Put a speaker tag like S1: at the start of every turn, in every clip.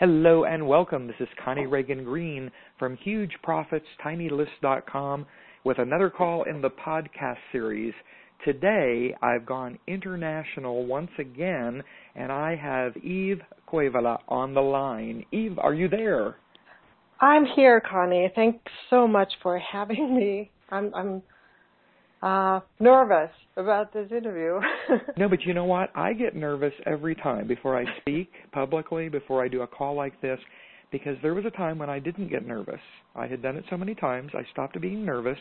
S1: Hello and welcome. This is Connie Ragen Green from HugeProfitsTinyList.com with another call in the podcast series. Today I've gone international once again and I have Eve Koivula on the line. Eve, are you there?
S2: I'm here, Connie. Thanks so much for having me. I'm I'm uh, nervous about this interview.
S1: no, but you know what? I get nervous every time before I speak publicly, before I do a call like this, because there was a time when I didn't get nervous. I had done it so many times, I stopped being nervous,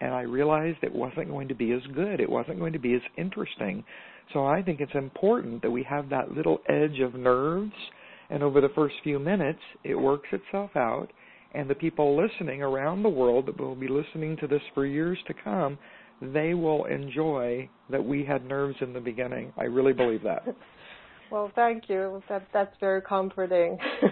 S1: and I realized it wasn't going to be as good. It wasn't going to be as interesting. So I think it's important that we have that little edge of nerves, and over the first few minutes, it works itself out. And the people listening around the world that will be listening to this for years to come they will enjoy that we had nerves in the beginning. I really believe that.
S2: Well, thank you. That that's very comforting.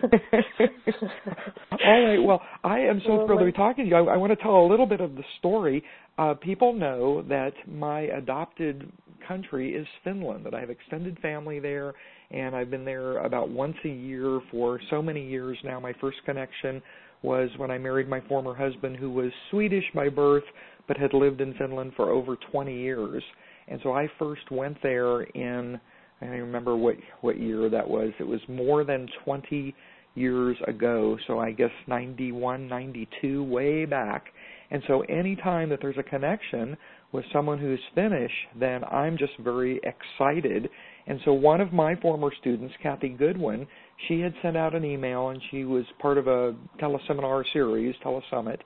S1: All right. Well, I am so thrilled to be talking to you. I, I want to tell a little bit of the story. Uh, people know that my adopted country is Finland. That I have extended family there, and I've been there about once a year for so many years now. My first connection was when I married my former husband, who was Swedish by birth, but had lived in Finland for over 20 years. And so I first went there in I don't remember what what year that was. It was more than 20 years ago, so I guess 91, 92, way back. And so anytime that there's a connection with someone who's Finnish, then I'm just very excited. And so one of my former students, Kathy Goodwin, she had sent out an email and she was part of a teleseminar series, Telesummit,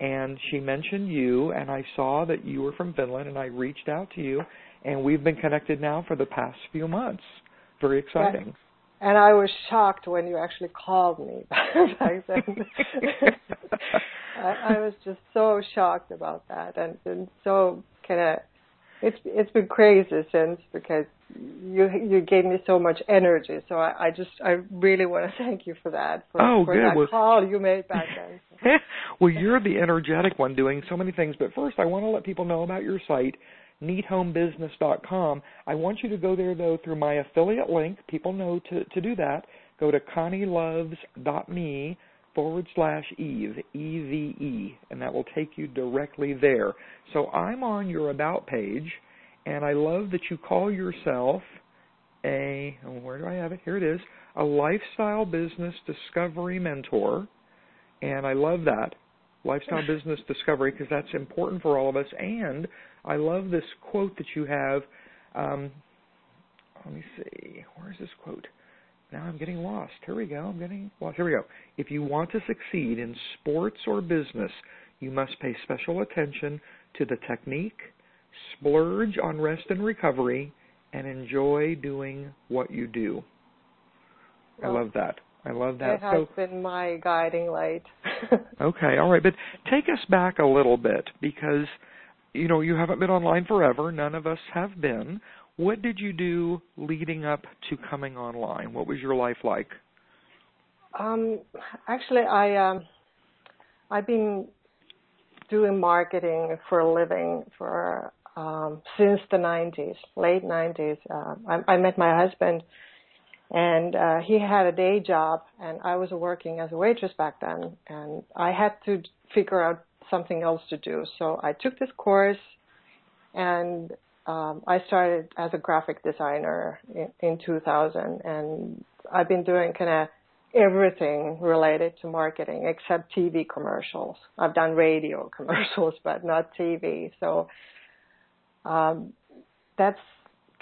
S1: and she mentioned you and I saw that you were from Finland and I reached out to you and we've been connected now for the past few months. Very exciting.
S2: And I was shocked when you actually called me back then. I, I was just so shocked about that and, and so of it's it's been crazy since because you you gave me so much energy. So I, I just I really want to thank you for that for,
S1: oh,
S2: for
S1: good.
S2: that
S1: well,
S2: call you made back then.
S1: well, you're the energetic one doing so many things. But first, I want to let people know about your site. NeatHomeBusiness.com. I want you to go there though through my affiliate link. People know to to do that. Go to ConnieLoves.me forward slash Eve, E-V-E, and that will take you directly there. So I'm on your About page, and I love that you call yourself a, oh, where do I have it? Here it is, a lifestyle business discovery mentor, and I love that, lifestyle business discovery, because that's important for all of us, and I love this quote that you have, um, let me see, where's this quote? Now I'm getting lost. Here we go. I'm getting lost. Here we go. If you want to succeed in sports or business, you must pay special attention to the technique, splurge on rest and recovery, and enjoy doing what you do. Well, I love that. I love that.
S2: It has so, been my guiding light.
S1: okay, all right, but take us back a little bit because you know you haven't been online forever. None of us have been. What did you do leading up to coming online? What was your life like?
S2: Um, actually, I um, I've been doing marketing for a living for um, since the 90s, late 90s. Uh, I, I met my husband, and uh, he had a day job, and I was working as a waitress back then, and I had to figure out something else to do. So I took this course, and um, I started as a graphic designer in, in 2000, and I've been doing kind of everything related to marketing except TV commercials. I've done radio commercials, but not TV. So um, that's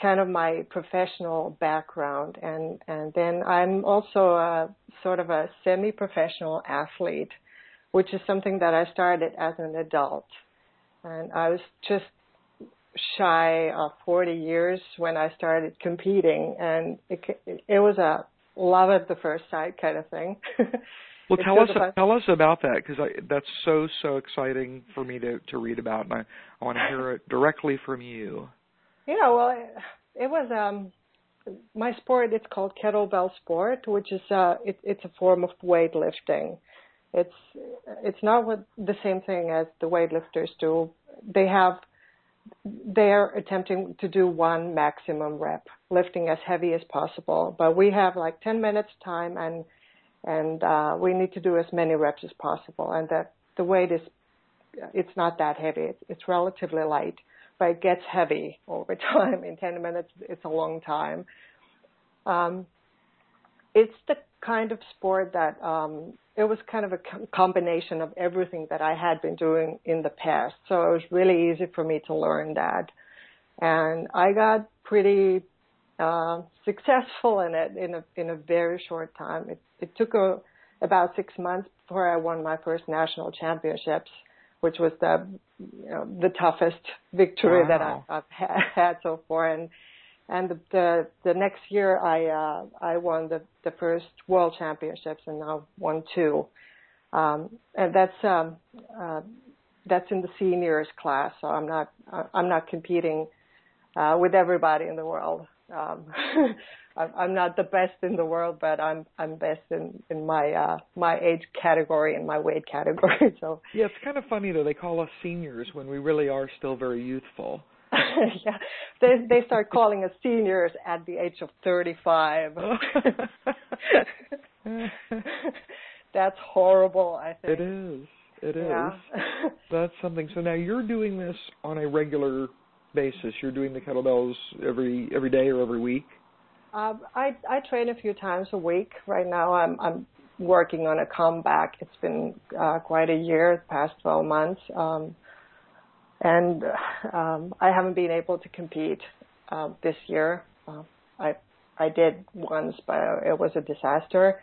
S2: kind of my professional background, and and then I'm also a sort of a semi-professional athlete, which is something that I started as an adult, and I was just shy of 40 years when I started competing, and it, it was a love at the first sight kind of thing.
S1: well, tell us about- tell us about that because that's so so exciting for me to to read about, and I, I want to hear it directly from you.
S2: Yeah, well, it, it was um my sport. It's called kettlebell sport, which is uh it, it's a form of weightlifting. It's it's not what the same thing as the weightlifters do. They have they're attempting to do one maximum rep, lifting as heavy as possible. But we have like 10 minutes time and and uh, we need to do as many reps as possible. And that the weight is, it's not that heavy. It's, it's relatively light, but it gets heavy over time. In 10 minutes, it's a long time. Um, it's the kind of sport that um, it was kind of a combination of everything that I had been doing in the past. So it was really easy for me to learn that. And I got pretty uh, successful in it in a in a very short time. It it took a, about six months before I won my first national championships, which was the you know, the toughest victory wow. that I, I've had so far. And and the the, the next year I uh, I won the the first world championships and now won two, um, and that's um, uh, that's in the seniors class. So I'm not I'm not competing uh, with everybody in the world. Um, I'm not the best in the world, but I'm I'm best in in my uh, my age category and my weight category. So
S1: yeah, it's kind of funny though. They call us seniors when we really are still very youthful.
S2: yeah, they they start calling us seniors at the age of 35. That's horrible. I think
S1: it is. It is. Yeah. That's something. So now you're doing this on a regular basis. You're doing the kettlebells every every day or every week.
S2: Uh, I I train a few times a week. Right now, I'm I'm working on a comeback. It's been uh, quite a year, past 12 months. Um, and um, I haven't been able to compete uh, this year. Uh, I I did once, but it was a disaster.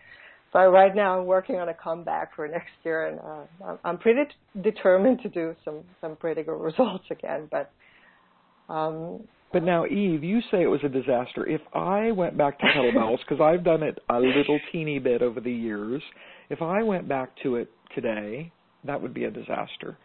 S2: But right now I'm working on a comeback for next year, and uh, I'm pretty t- determined to do some some pretty good results again. But um,
S1: but now, Eve, you say it was a disaster. If I went back to kettlebells, because I've done it a little teeny bit over the years, if I went back to it today, that would be a disaster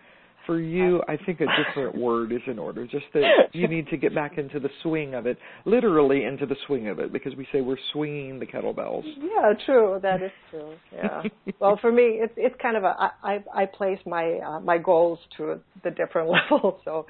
S1: for you, I think a different word is in order. Just that you need to get back into the swing of it, literally into the swing of it, because we say we're swinging the kettlebells.
S2: Yeah, true. That is true. Yeah. well, for me, it's it's kind of a I I place my uh, my goals to the different levels. So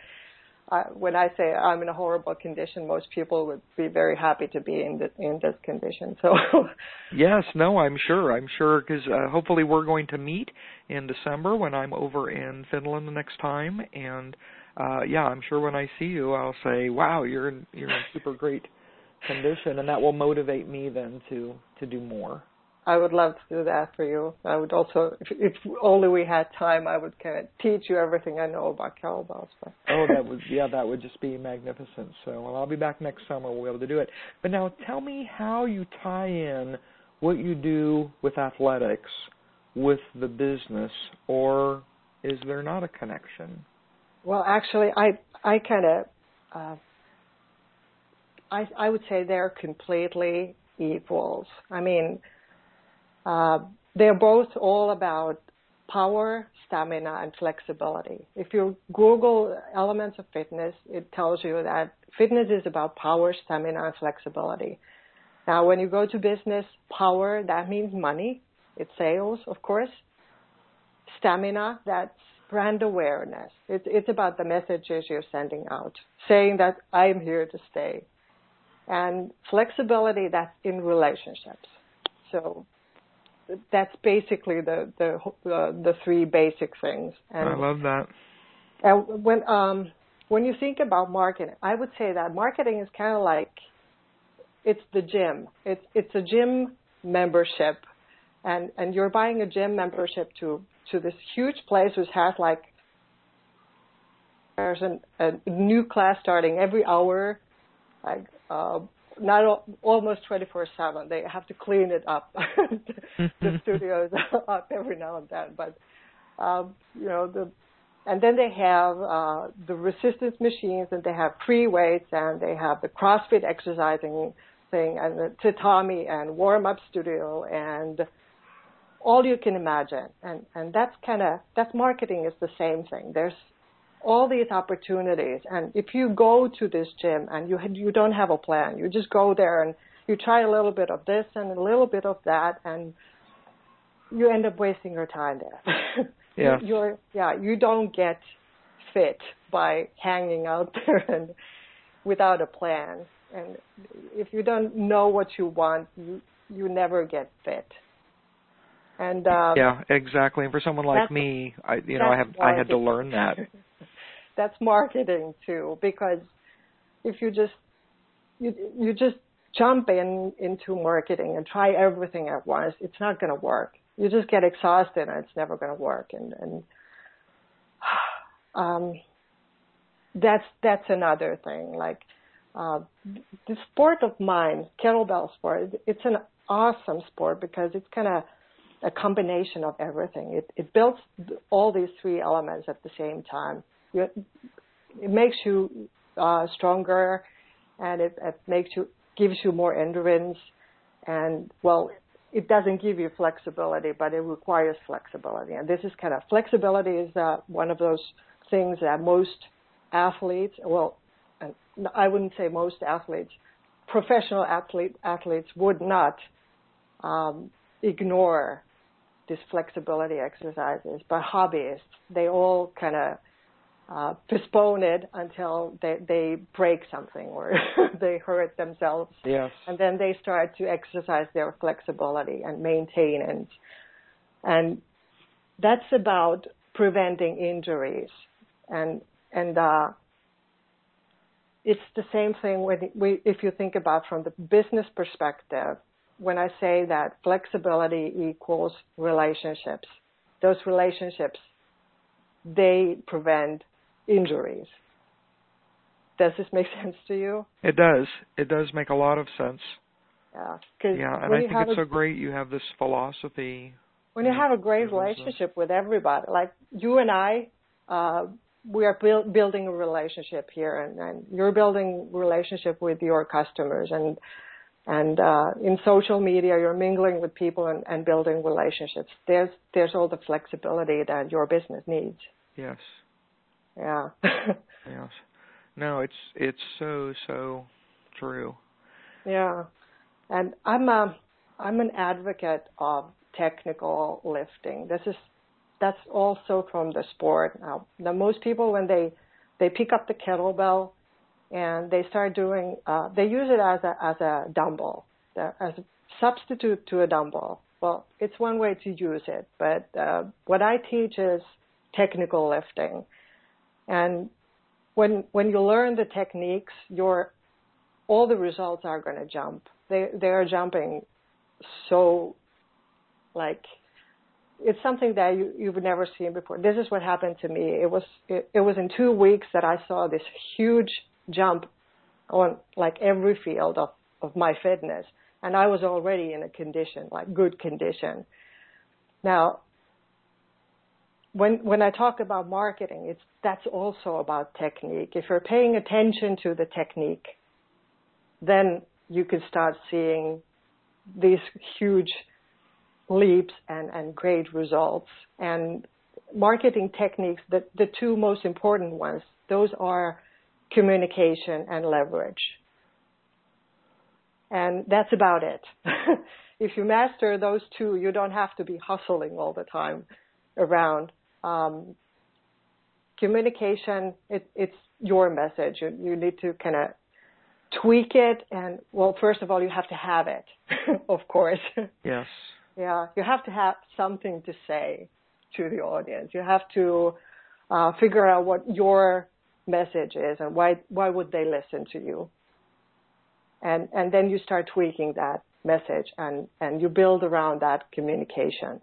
S2: uh, when I say I'm in a horrible condition, most people would be very happy to be in this, in this condition. So
S1: yes, no, I'm sure. I'm sure because uh, hopefully we're going to meet in December when I'm over in Finland the next time, and uh, yeah, I'm sure when I see you, I'll say, "Wow, you're in, you're in super great condition," and that will motivate me then to to do more.
S2: I would love to do that for you. I would also, if, if only we had time, I would kind of teach you everything I know about kettlebells. But.
S1: oh, that would, yeah, that would just be magnificent. So, well, I'll be back next summer. We'll be able to do it. But now, tell me how you tie in what you do with athletics with the business, or is there not a connection?
S2: Well, actually, I I kind of uh, I I would say they're completely equals. I mean uh, they're both all about power, stamina, and flexibility. If you Google elements of fitness, it tells you that fitness is about power, stamina, and flexibility. Now, when you go to business, power, that means money. It's sales, of course. Stamina, that's brand awareness. It's, it's about the messages you're sending out, saying that I'm here to stay. And flexibility, that's in relationships. So that's basically the the uh, the three basic things.
S1: And, I love that.
S2: And when um when you think about marketing, I would say that marketing is kind of like it's the gym. It's it's a gym membership, and and you're buying a gym membership to to this huge place which has like there's an, a new class starting every hour, like uh, not almost 24/7. They have to clean it up. the studio is up every now and then, but um, you know the. And then they have uh, the resistance machines, and they have free weights, and they have the CrossFit exercising thing, and the tatami and warm up studio, and all you can imagine. And and that's kind of that's marketing is the same thing. There's all these opportunities. And if you go to this gym and you you don't have a plan, you just go there and you try a little bit of this and a little bit of that, and you end up wasting your time there.
S1: Yeah.
S2: You're yeah. You don't get fit by hanging out there and without a plan. And if you don't know what you want, you you never get fit. And um,
S1: yeah, exactly. And for someone like me, I you know I have I had to learn that.
S2: that's marketing too, because if you just you you just jump in into marketing and try everything at once, it's not going to work. You just get exhausted and it's never going to work. And and um, that's that's another thing. Like uh, the sport of mine, kettlebell sport, it's an awesome sport because it's kind of a combination of everything. It, it builds all these three elements at the same time. It makes you uh, stronger, and it, it makes you gives you more endurance. And well, it doesn't give you flexibility, but it requires flexibility. And this is kind of flexibility is uh, one of those things that most athletes, well, I wouldn't say most athletes, professional athlete, athletes would not um, ignore these flexibility exercises, but hobbyists, they all kind of uh, postpone it until they, they break something or they hurt themselves.
S1: Yes.
S2: And then they start to exercise their flexibility and maintain it. And that's about preventing injuries. And, and, uh, it's the same thing when we, if you think about from the business perspective, when I say that flexibility equals relationships, those relationships, they prevent injuries. Does this make sense to you?
S1: It does. It does make a lot of sense.
S2: Yeah.
S1: Yeah, and I think it's a, so great you have this philosophy.
S2: When you have a great relationship with everybody, like you and I, uh, we are build, building a relationship here, and, and you're building relationship with your customers, and and uh, in social media, you're mingling with people and, and building relationships. There's there's all the flexibility that your business needs.
S1: Yes.
S2: Yeah.
S1: yes. No, it's it's so so true.
S2: Yeah, and I'm a I'm an advocate of technical lifting. This is that's also from the sport. Now, now most people when they they pick up the kettlebell and they start doing uh, they use it as a as a dumbbell as a substitute to a dumbbell. Well, it's one way to use it, but uh, what I teach is technical lifting. And when when you learn the techniques, your all the results are going to jump. They they are jumping so like it's something that you you've never seen before. This is what happened to me. It was it, it was in two weeks that I saw this huge jump on like every field of of my fitness, and I was already in a condition like good condition. Now when when I talk about marketing, it's that's also about technique. If you're paying attention to the technique, then you can start seeing these huge leaps and, and great results. And marketing techniques, the, the two most important ones, those are communication and leverage. And that's about it. if you master those two, you don't have to be hustling all the time around um, communication, it, it's your message. You, you need to kind of tweak it. And well, first of all, you have to have it, of course.
S1: Yes.
S2: yeah, you have to have something to say to the audience. You have to uh, figure out what your message is and why why would they listen to you. And and then you start tweaking that message and and you build around that communication.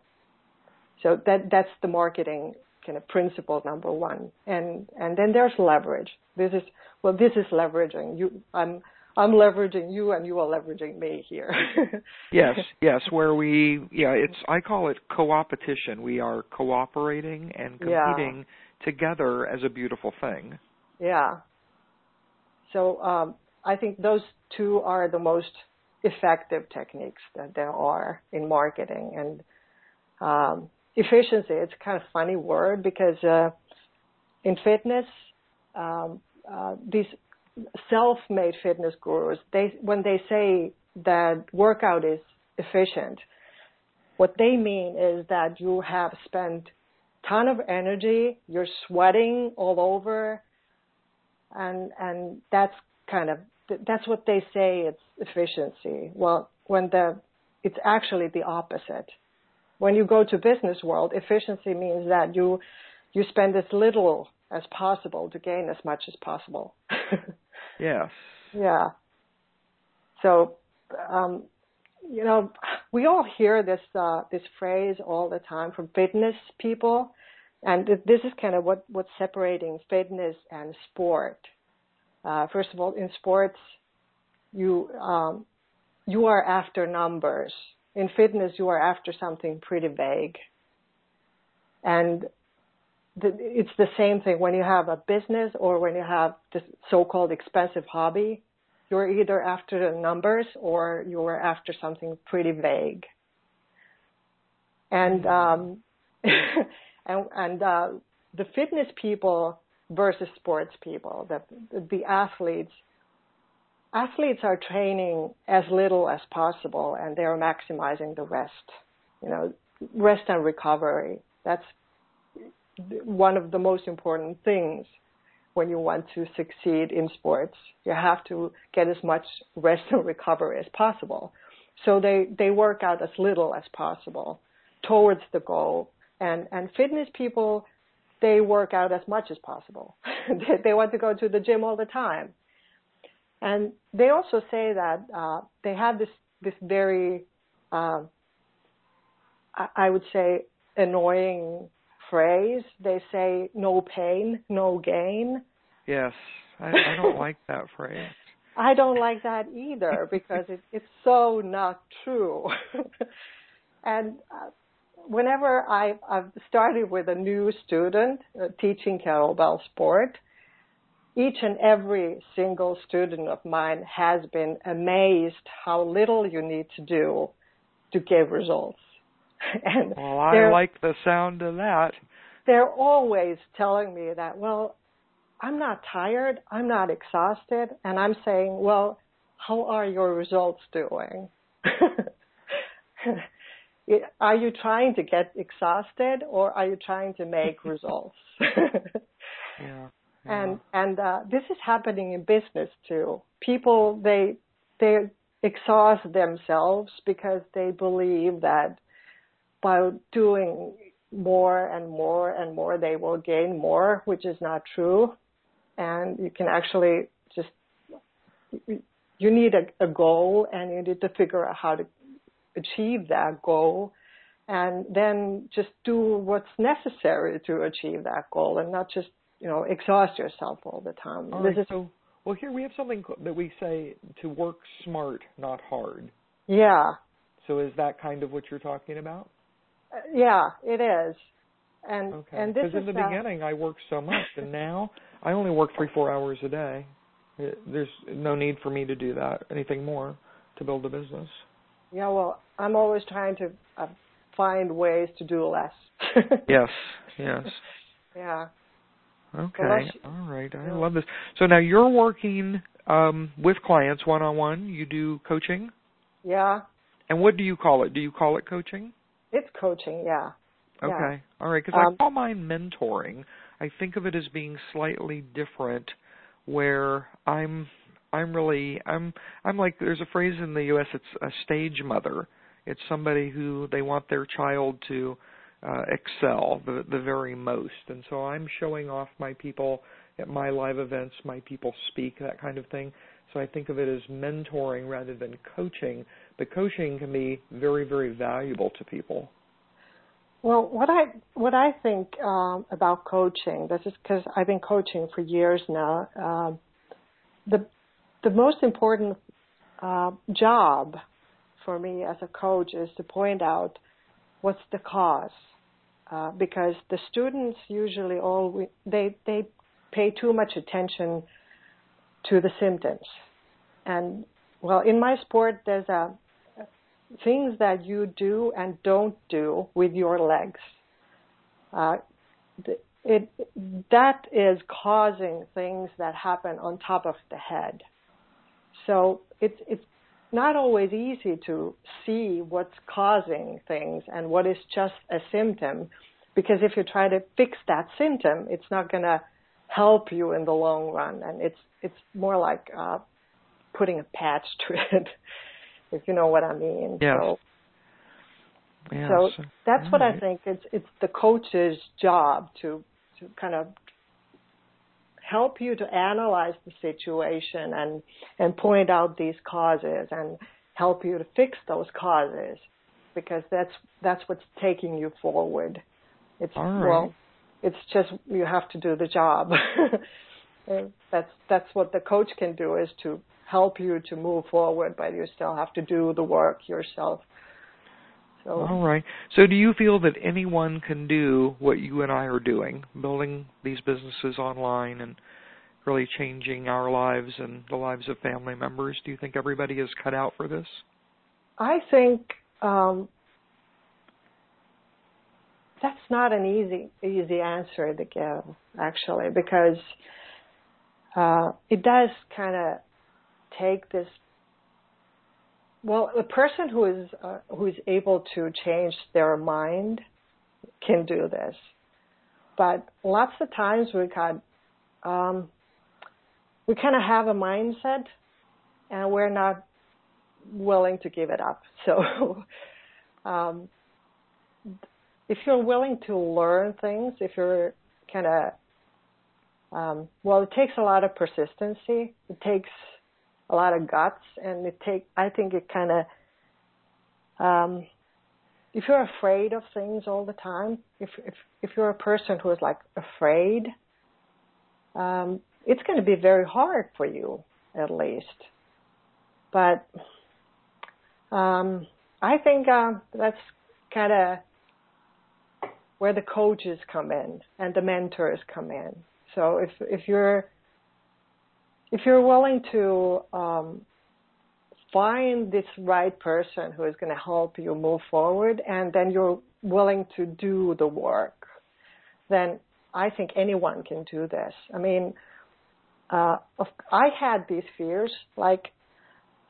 S2: So that that's the marketing kind of principle number one. And and then there's leverage. This is well, this is leveraging. You, I'm I'm leveraging you, and you are leveraging me here.
S1: yes, yes. Where we, yeah, it's I call it co-opetition. We are cooperating and competing yeah. together as a beautiful thing.
S2: Yeah. So um, I think those two are the most effective techniques that there are in marketing, and um, efficiency. It's kind of funny word because uh, in fitness, um, uh, these self-made fitness gurus, they when they say that workout is efficient, what they mean is that you have spent ton of energy, you're sweating all over, and and that's kind of that's what they say it's efficiency. Well, when the it's actually the opposite when you go to business world, efficiency means that you you spend as little as possible to gain as much as possible.
S1: yes.
S2: Yeah. So, um, you know, we all hear this uh, this phrase all the time from fitness people, and this is kind of what what's separating fitness and sport. Uh, first of all, in sports, you um, you are after numbers. In fitness, you are after something pretty vague. And the, it's the same thing when you have a business or when you have this so-called expensive hobby. You're either after the numbers or you're after something pretty vague. And um, and, and uh, the fitness people versus sports people, the the athletes athletes are training as little as possible and they're maximizing the rest. You know, rest and recovery. That's one of the most important things when you want to succeed in sports. You have to get as much rest and recovery as possible. So they, they work out as little as possible towards the goal. And, and fitness people, they work out as much as possible. they, they want to go to the gym all the time. And they also say that uh, they have this this very, uh, I, I would say, annoying phrase. They say, "No pain, no gain."
S1: Yes, I, I don't like that phrase.
S2: I don't like that either because it, it's so not true. and uh, whenever I, I've started with a new student uh, teaching kettlebell sport, each and every single student of mine has been amazed how little you need to do to get results.
S1: and well, I like the sound of that.
S2: They're always telling me that, well, I'm not tired, I'm not exhausted, and I'm saying, well, how are your results doing? are you trying to get exhausted or are you trying to make results?
S1: yeah.
S2: And and uh, this is happening in business too. People they they exhaust themselves because they believe that by doing more and more and more they will gain more, which is not true. And you can actually just you need a, a goal and you need to figure out how to achieve that goal and then just do what's necessary to achieve that goal and not just you know, exhaust yourself all the time.
S1: All right, is, so, well, here we have something that we say to work smart, not hard.
S2: Yeah.
S1: So is that kind of what you're talking about?
S2: Uh, yeah, it is. And
S1: okay.
S2: and this
S1: because in the
S2: uh,
S1: beginning I worked so much, and now I only work three four hours a day. It, there's no need for me to do that anything more to build a business.
S2: Yeah, well, I'm always trying to uh, find ways to do less.
S1: yes, yes.
S2: Yeah.
S1: Okay. All right. I love this. So now you're working um, with clients one on one. You do coaching.
S2: Yeah.
S1: And what do you call it? Do you call it coaching?
S2: It's coaching. Yeah.
S1: Okay.
S2: Yeah.
S1: All right. Because
S2: um,
S1: I call mine mentoring. I think of it as being slightly different, where I'm I'm really I'm I'm like there's a phrase in the U.S. It's a stage mother. It's somebody who they want their child to uh, excel the the very most. And so I'm showing off my people at my live events. My people speak that kind of thing. So I think of it as mentoring rather than coaching. But coaching can be very very valuable to people.
S2: Well, what I what I think um, about coaching, this is because I've been coaching for years now. Uh, the the most important uh, job for me as a coach is to point out what's the cause uh, because the students usually all they they pay too much attention to the symptoms, and well, in my sport, there's a things that you do and don't do with your legs. Uh, it that is causing things that happen on top of the head. So it's it's not always easy to see what's causing things and what is just a symptom because if you try to fix that symptom it's not going to help you in the long run and it's it's more like uh putting a patch to it if you know what i mean
S1: yes.
S2: so
S1: Yes.
S2: So that's
S1: All
S2: what. I think. It's it's the coach's job to to kind of help you to analyze the situation and and point out these causes and help you to fix those causes because that's that's what's taking you forward. It's
S1: right.
S2: well, it's just you have to do the job. That's that's what the coach can do is to help you to move forward, but you still have to do the work yourself. So
S1: All right. So do you feel that anyone can do what you and I are doing, building these businesses online and really changing our lives and the lives of family members? Do you think everybody is cut out for this?
S2: I think um, that's not an easy easy answer to give actually because uh, it does kind of take this. Well, the person who is uh, who is able to change their mind can do this, but lots of times we got um, we kind of have a mindset, and we're not willing to give it up. So, um, if you're willing to learn things, if you're kind of um, well, it takes a lot of persistency. It takes a lot of guts, and it take. I think it kind of. Um, if you're afraid of things all the time, if if if you're a person who is like afraid, um, it's going to be very hard for you, at least. But um, I think uh, that's kind of where the coaches come in and the mentors come in. So if if you're if you're willing to um, find this right person who is going to help you move forward, and then you're willing to do the work, then I think anyone can do this. I mean, uh, I had these fears, like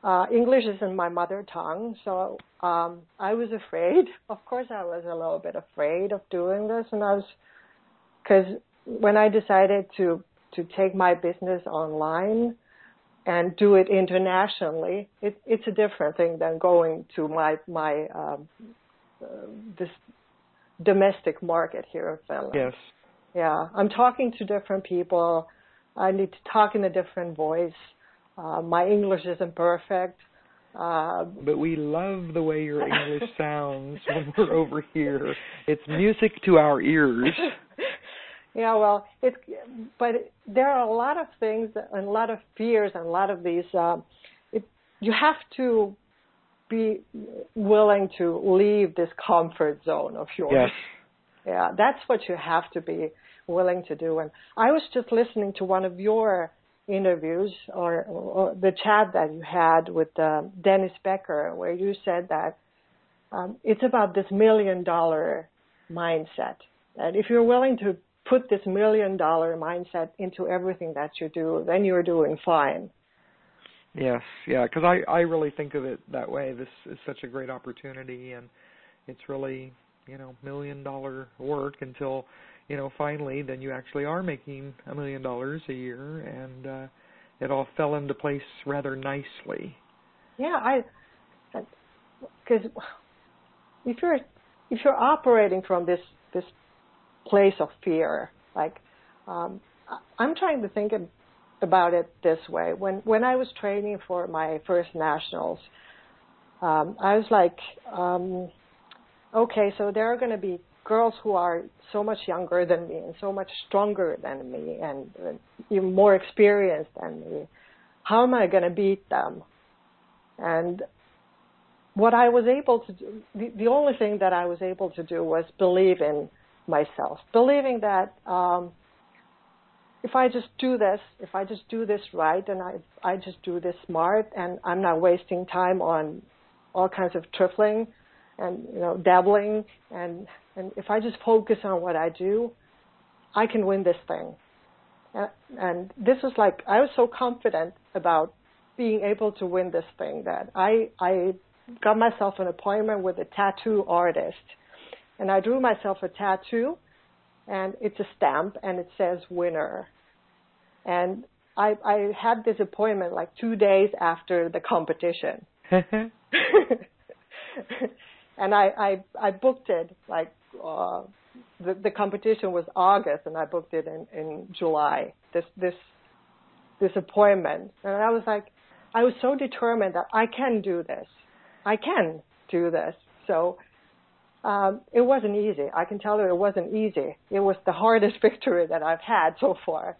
S2: uh, English isn't my mother tongue, so um, I was afraid. Of course, I was a little bit afraid of doing this, and I was because when I decided to to take my business online and do it internationally, it, it's a different thing than going to my my um, uh, this domestic market here in Finland.
S1: Yes.
S2: Yeah, I'm talking to different people. I need to talk in a different voice. Uh, my English isn't perfect. Uh,
S1: But we love the way your English sounds when we're over here. It's music to our ears.
S2: yeah, well, it. But there are a lot of things and a lot of fears and a lot of these. Um, it, you have to be willing to leave this comfort zone of yours.
S1: Yes.
S2: Yeah, that's what you have to be willing to do. And I was just listening to one of your interviews or, or the chat that you had with uh, Dennis Becker, where you said that um, it's about this million dollar mindset. And if you're willing to put this million dollar mindset into everything that you do, then you're doing fine.
S1: Yes, yeah, because I I really think of it that way. This is such a great opportunity, and it's really you know million dollar work until you know finally then you actually are making a million dollars a year, and uh, it all fell into place rather nicely.
S2: Yeah, I because if you're if you're operating from this this place of fear, like um, I'm trying to think about it this way. When when I was training for my first nationals, um, I was like, um, okay, so there are going to be girls who are so much younger than me and so much stronger than me and even more experienced than me. How am I going to beat them? And what I was able to do, the, the only thing that I was able to do was believe in myself, believing that um, if I just do this, if I just do this right, and I I just do this smart, and I'm not wasting time on all kinds of trifling and you know dabbling, and and if I just focus on what I do, I can win this thing. And, and this was like I was so confident about being able to win this thing that I I got myself an appointment with a tattoo artist, and I drew myself a tattoo and it's a stamp and it says winner. And I, I had this appointment like two days after the competition. and I I, I booked it like uh, the the competition was August, and I booked it in in July. This this this appointment, and I was like, I was so determined that I can do this. I can do this. So um, it wasn't easy. I can tell you it wasn't easy. It was the hardest victory that I've had so far.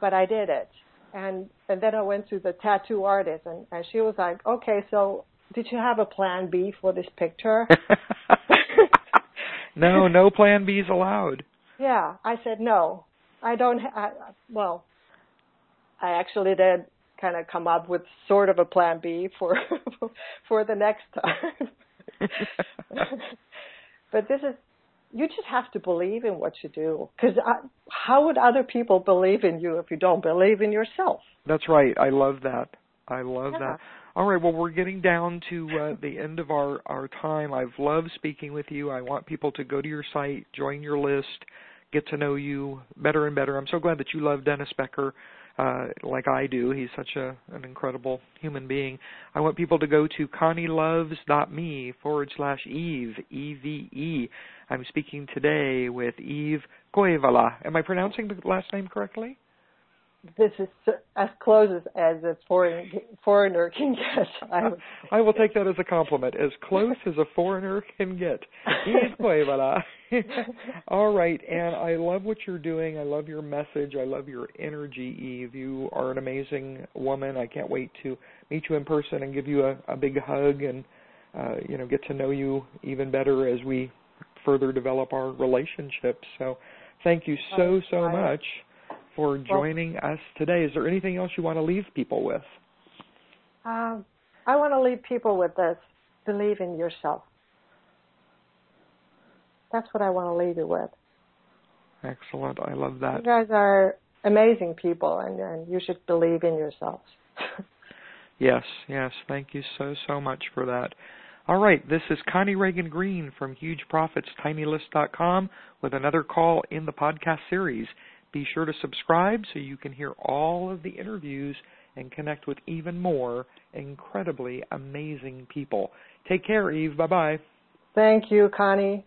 S2: But I did it. And and then I went to the tattoo artist and, and she was like, Okay, so did you have a plan B for this picture?
S1: no, no plan Bs allowed.
S2: Yeah, I said no. I don't. Ha- I, well, I actually did kind of come up with sort of a plan B for for the next time. but this is you just have to believe in what you do because how would other people believe in you if you don't believe in yourself?
S1: That's right. I love that. I love
S2: yeah.
S1: that. All right. Well we're getting down to uh, the end of our our time. I've loved speaking with you. I want people to go to your site join your list get to know you better and better. I'm so glad that you love dennis becker uh, like I do. He's such a an incredible human being. I want people to go to connieloves.me forward slash Eve, E V E. I'm speaking today with Eve Koivala. Am I pronouncing the last name correctly?
S2: This is as close as, a foreign, foreigner can get.
S1: I, I, will take that as a compliment. As close as a foreigner can get. All right, and I love what you're doing. I love your message. I love your energy, Eve. You are an amazing woman. I can't wait to meet you in person and give you a, a big hug and uh, you know get to know you even better as we further develop our relationship. So, thank you so so much for joining well, us today. Is there anything else you want to leave people with?
S2: Um, I want to leave people with this: believe in yourself. That's what I want to leave you with.
S1: Excellent. I love that.
S2: You guys are amazing people, and, and you should believe in yourselves.
S1: yes, yes. Thank you so, so much for that. All right, this is Connie Ragen Green from HugeProfitsTinyList.com with another call in the podcast series. Be sure to subscribe so you can hear all of the interviews and connect with even more incredibly amazing people. Take care, Eve. Bye bye.
S2: Thank you, Connie.